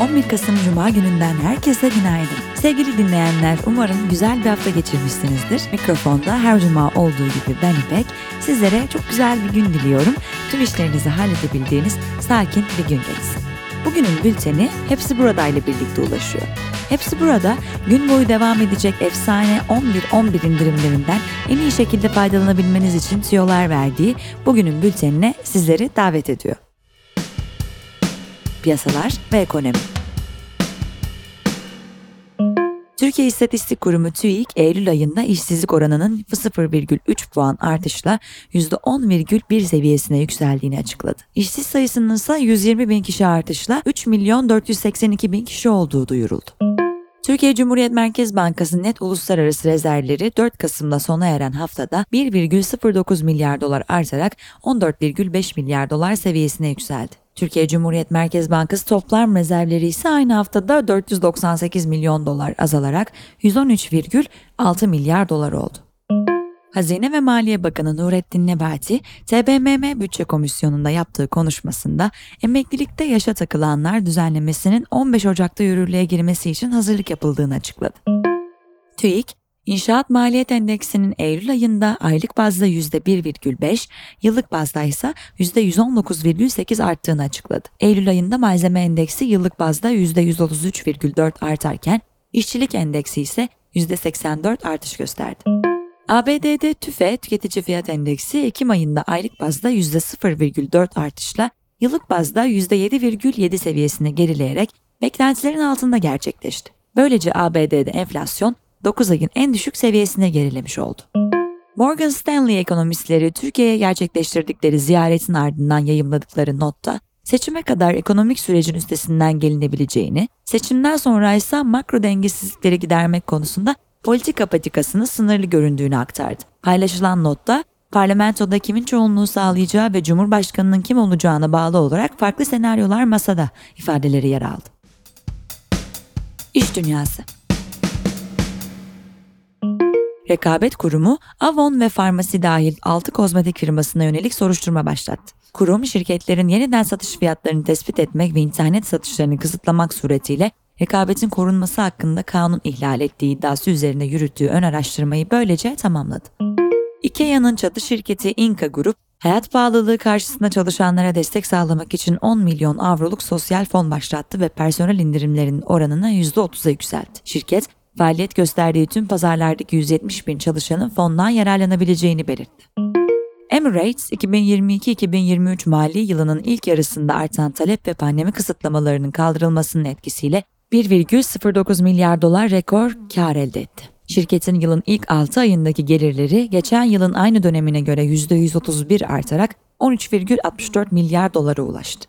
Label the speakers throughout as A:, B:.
A: 11 Kasım Cuma gününden herkese günaydın. Sevgili dinleyenler umarım güzel bir hafta geçirmişsinizdir. Mikrofonda her cuma olduğu gibi ben İpek. Sizlere çok güzel bir gün diliyorum. Tüm işlerinizi halledebildiğiniz sakin bir gün geçsin. Bugünün bülteni Hepsi Burada ile birlikte ulaşıyor. Hepsi burada gün boyu devam edecek efsane 11-11 indirimlerinden en iyi şekilde faydalanabilmeniz için tüyolar verdiği bugünün bültenine sizleri davet ediyor. Piyasalar ve ekonomi. Türkiye İstatistik Kurumu TÜİK, Eylül ayında işsizlik oranının 0,3 puan artışla %10,1 seviyesine yükseldiğini açıkladı. İşsiz sayısının ise 120 bin kişi artışla 3 milyon 482 bin kişi olduğu duyuruldu. Türkiye Cumhuriyet Merkez Bankası net uluslararası rezervleri 4 Kasım'da sona eren haftada 1,09 milyar dolar artarak 14,5 milyar dolar seviyesine yükseldi. Türkiye Cumhuriyet Merkez Bankası toplam rezervleri ise aynı haftada 498 milyon dolar azalarak 113,6 milyar dolar oldu. Hazine ve Maliye Bakanı Nurettin Nebati, TBMM Bütçe Komisyonu'nda yaptığı konuşmasında emeklilikte yaşa takılanlar düzenlemesinin 15 Ocak'ta yürürlüğe girmesi için hazırlık yapıldığını açıkladı. TÜİK, İnşaat Maliyet Endeksinin Eylül ayında aylık bazda %1,5, yıllık bazda ise %119,8 arttığını açıkladı. Eylül ayında malzeme endeksi yıllık bazda %133,4 artarken, işçilik endeksi ise %84 artış gösterdi. ABD'de TÜFE tüketici fiyat endeksi Ekim ayında aylık bazda %0,4 artışla yıllık bazda %7,7 seviyesine gerileyerek beklentilerin altında gerçekleşti. Böylece ABD'de enflasyon 9 ayın en düşük seviyesine gerilemiş oldu. Morgan Stanley ekonomistleri Türkiye'ye gerçekleştirdikleri ziyaretin ardından yayımladıkları notta seçime kadar ekonomik sürecin üstesinden gelinebileceğini, seçimden sonra ise makro dengesizlikleri gidermek konusunda politika patikasının sınırlı göründüğünü aktardı. Paylaşılan notta parlamentoda kimin çoğunluğu sağlayacağı ve Cumhurbaşkanının kim olacağına bağlı olarak farklı senaryolar masada ifadeleri yer aldı. İş Dünyası Rekabet Kurumu, Avon ve Farmasi dahil 6 kozmetik firmasına yönelik soruşturma başlattı. Kurum, şirketlerin yeniden satış fiyatlarını tespit etmek ve internet satışlarını kısıtlamak suretiyle rekabetin korunması hakkında kanun ihlal ettiği iddiası üzerine yürüttüğü ön araştırmayı böylece tamamladı. IKEA'nın çatı şirketi Inka Grup, hayat pahalılığı karşısında çalışanlara destek sağlamak için 10 milyon avroluk sosyal fon başlattı ve personel indirimlerinin oranını %30'a yükseltti. Şirket, faaliyet gösterdiği tüm pazarlardaki 170 bin çalışanın fondan yararlanabileceğini belirtti. Emirates, 2022-2023 mali yılının ilk yarısında artan talep ve pandemi kısıtlamalarının kaldırılmasının etkisiyle 1,09 milyar dolar rekor kar elde etti. Şirketin yılın ilk 6 ayındaki gelirleri geçen yılın aynı dönemine göre %131 artarak 13,64 milyar dolara ulaştı.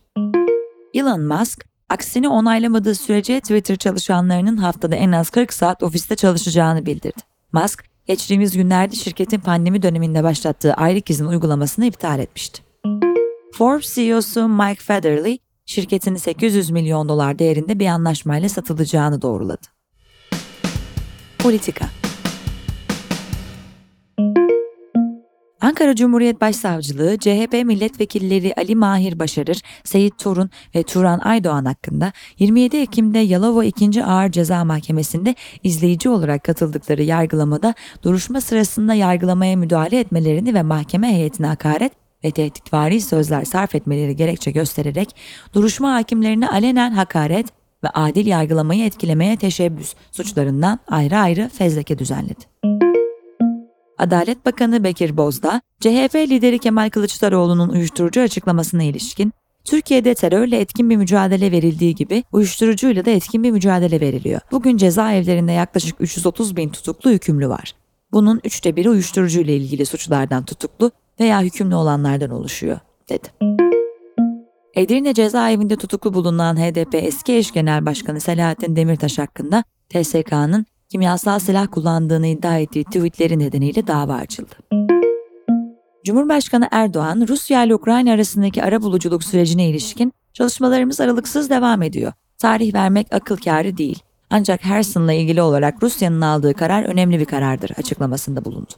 A: Elon Musk, aksini onaylamadığı sürece Twitter çalışanlarının haftada en az 40 saat ofiste çalışacağını bildirdi. Musk, geçtiğimiz günlerde şirketin pandemi döneminde başlattığı aylık izin uygulamasını iptal etmişti. Forbes CEO'su Mike Federley, şirketini 800 milyon dolar değerinde bir anlaşmayla satılacağını doğruladı. Politika Ankara Cumhuriyet Başsavcılığı, CHP milletvekilleri Ali Mahir Başarır, Seyit Torun ve Turan Aydoğan hakkında 27 Ekim'de Yalova 2. Ağır Ceza Mahkemesi'nde izleyici olarak katıldıkları yargılamada duruşma sırasında yargılamaya müdahale etmelerini ve mahkeme heyetine hakaret ve tehditvari sözler sarf etmeleri gerekçe göstererek duruşma hakimlerine alenen hakaret ve adil yargılamayı etkilemeye teşebbüs suçlarından ayrı ayrı fezleke düzenledi. Adalet Bakanı Bekir Bozdağ, CHP lideri Kemal Kılıçdaroğlu'nun uyuşturucu açıklamasına ilişkin Türkiye'de terörle etkin bir mücadele verildiği gibi uyuşturucuyla da etkin bir mücadele veriliyor. Bugün cezaevlerinde yaklaşık 330 bin tutuklu hükümlü var. Bunun üçte biri uyuşturucuyla ilgili suçlardan tutuklu veya hükümlü olanlardan oluşuyor, dedi. Edirne cezaevinde tutuklu bulunan HDP eski eş genel başkanı Selahattin Demirtaş hakkında TSK'nın kimyasal silah kullandığını iddia ettiği tweetleri nedeniyle dava açıldı. Cumhurbaşkanı Erdoğan, Rusya ile Ukrayna arasındaki ara buluculuk sürecine ilişkin çalışmalarımız aralıksız devam ediyor. Tarih vermek akıl kârı değil. Ancak Herson'la ilgili olarak Rusya'nın aldığı karar önemli bir karardır açıklamasında bulundu.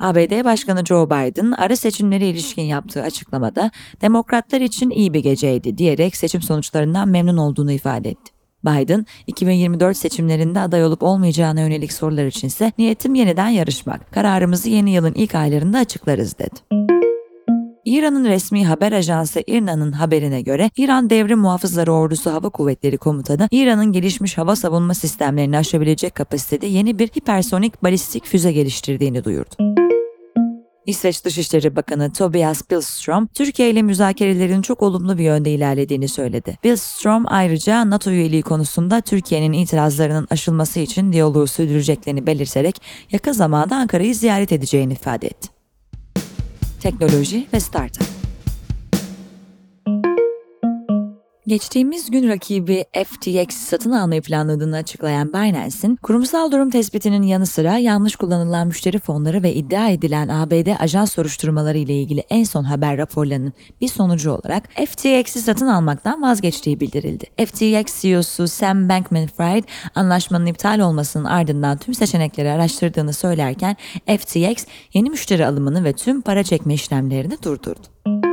A: ABD Başkanı Joe Biden ara seçimleri ilişkin yaptığı açıklamada demokratlar için iyi bir geceydi diyerek seçim sonuçlarından memnun olduğunu ifade etti. Biden, 2024 seçimlerinde aday olup olmayacağına yönelik sorular içinse niyetim yeniden yarışmak. Kararımızı yeni yılın ilk aylarında açıklarız dedi. İran'ın resmi haber ajansı İRNA'nın haberine göre İran Devrim Muhafızları Ordusu Hava Kuvvetleri Komutanı İran'ın gelişmiş hava savunma sistemlerini aşabilecek kapasitede yeni bir hipersonik balistik füze geliştirdiğini duyurdu. İsveç Dışişleri Bakanı Tobias Billström, Türkiye ile müzakerelerin çok olumlu bir yönde ilerlediğini söyledi. Billström ayrıca NATO üyeliği konusunda Türkiye'nin itirazlarının aşılması için diyaloğu sürdüreceklerini belirterek yakın zamanda Ankara'yı ziyaret edeceğini ifade etti. Teknoloji ve Startup Geçtiğimiz gün rakibi FTX satın almayı planladığını açıklayan Binance'in kurumsal durum tespitinin yanı sıra yanlış kullanılan müşteri fonları ve iddia edilen ABD ajans soruşturmaları ile ilgili en son haber raporlarının bir sonucu olarak FTX'i satın almaktan vazgeçtiği bildirildi. FTX CEO'su Sam Bankman-Fried anlaşmanın iptal olmasının ardından tüm seçenekleri araştırdığını söylerken FTX yeni müşteri alımını ve tüm para çekme işlemlerini durdurdu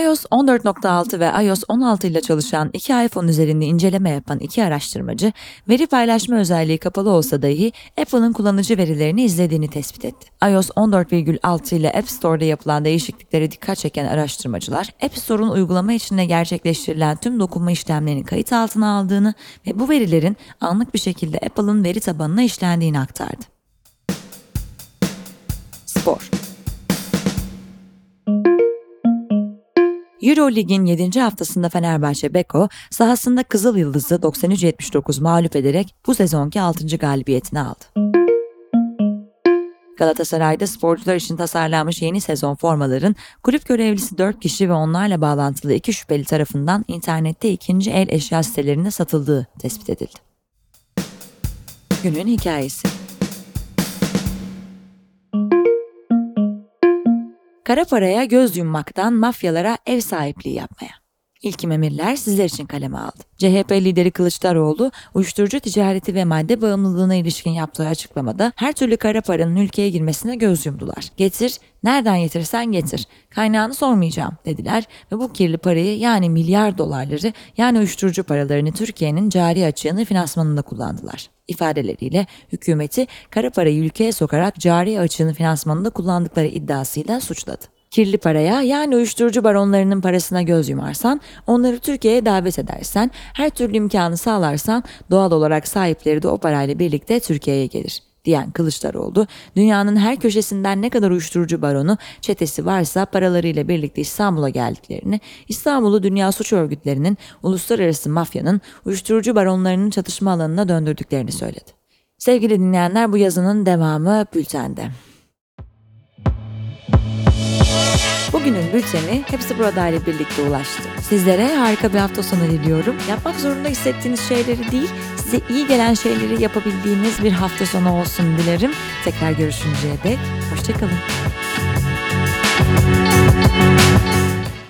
A: iOS 14.6 ve iOS 16 ile çalışan iki iPhone üzerinde inceleme yapan iki araştırmacı, veri paylaşma özelliği kapalı olsa dahi Apple'ın kullanıcı verilerini izlediğini tespit etti. iOS 14.6 ile App Store'da yapılan değişikliklere dikkat çeken araştırmacılar, App Store'un uygulama içinde gerçekleştirilen tüm dokunma işlemlerini kayıt altına aldığını ve bu verilerin anlık bir şekilde Apple'ın veri tabanına işlendiğini aktardı. Spor Eurolig'in 7. haftasında Fenerbahçe Beko sahasında Kızıl Yıldız'ı 93-79 mağlup ederek bu sezonki 6. galibiyetini aldı. Galatasaray'da sporcular için tasarlanmış yeni sezon formaların kulüp görevlisi 4 kişi ve onlarla bağlantılı 2 şüpheli tarafından internette ikinci el eşya sitelerinde satıldığı tespit edildi. Günün hikayesi Kara paraya göz yummaktan mafyalara ev sahipliği yapmaya. İlkim emirler sizler için kaleme aldı. CHP lideri Kılıçdaroğlu, uyuşturucu ticareti ve madde bağımlılığına ilişkin yaptığı açıklamada her türlü kara paranın ülkeye girmesine göz yumdular. Getir, nereden getirsen getir, kaynağını sormayacağım dediler ve bu kirli parayı yani milyar dolarları yani uyuşturucu paralarını Türkiye'nin cari açığını finansmanında kullandılar ifadeleriyle hükümeti kara parayı ülkeye sokarak cari açığını finansmanında kullandıkları iddiasıyla suçladı. Kirli paraya yani uyuşturucu baronlarının parasına göz yumarsan, onları Türkiye'ye davet edersen, her türlü imkanı sağlarsan doğal olarak sahipleri de o parayla birlikte Türkiye'ye gelir diyen Kılıçdaroğlu, dünyanın her köşesinden ne kadar uyuşturucu baronu, çetesi varsa paralarıyla birlikte İstanbul'a geldiklerini, İstanbul'u dünya suç örgütlerinin, uluslararası mafyanın, uyuşturucu baronlarının çatışma alanına döndürdüklerini söyledi. Sevgili dinleyenler bu yazının devamı bültende. Bugünün bülteni hepsi burada ile birlikte ulaştı. Sizlere harika bir hafta sonu diliyorum. Yapmak zorunda hissettiğiniz şeyleri değil, size iyi gelen şeyleri yapabildiğiniz bir hafta sonu olsun dilerim. Tekrar görüşünceye dek, hoşçakalın.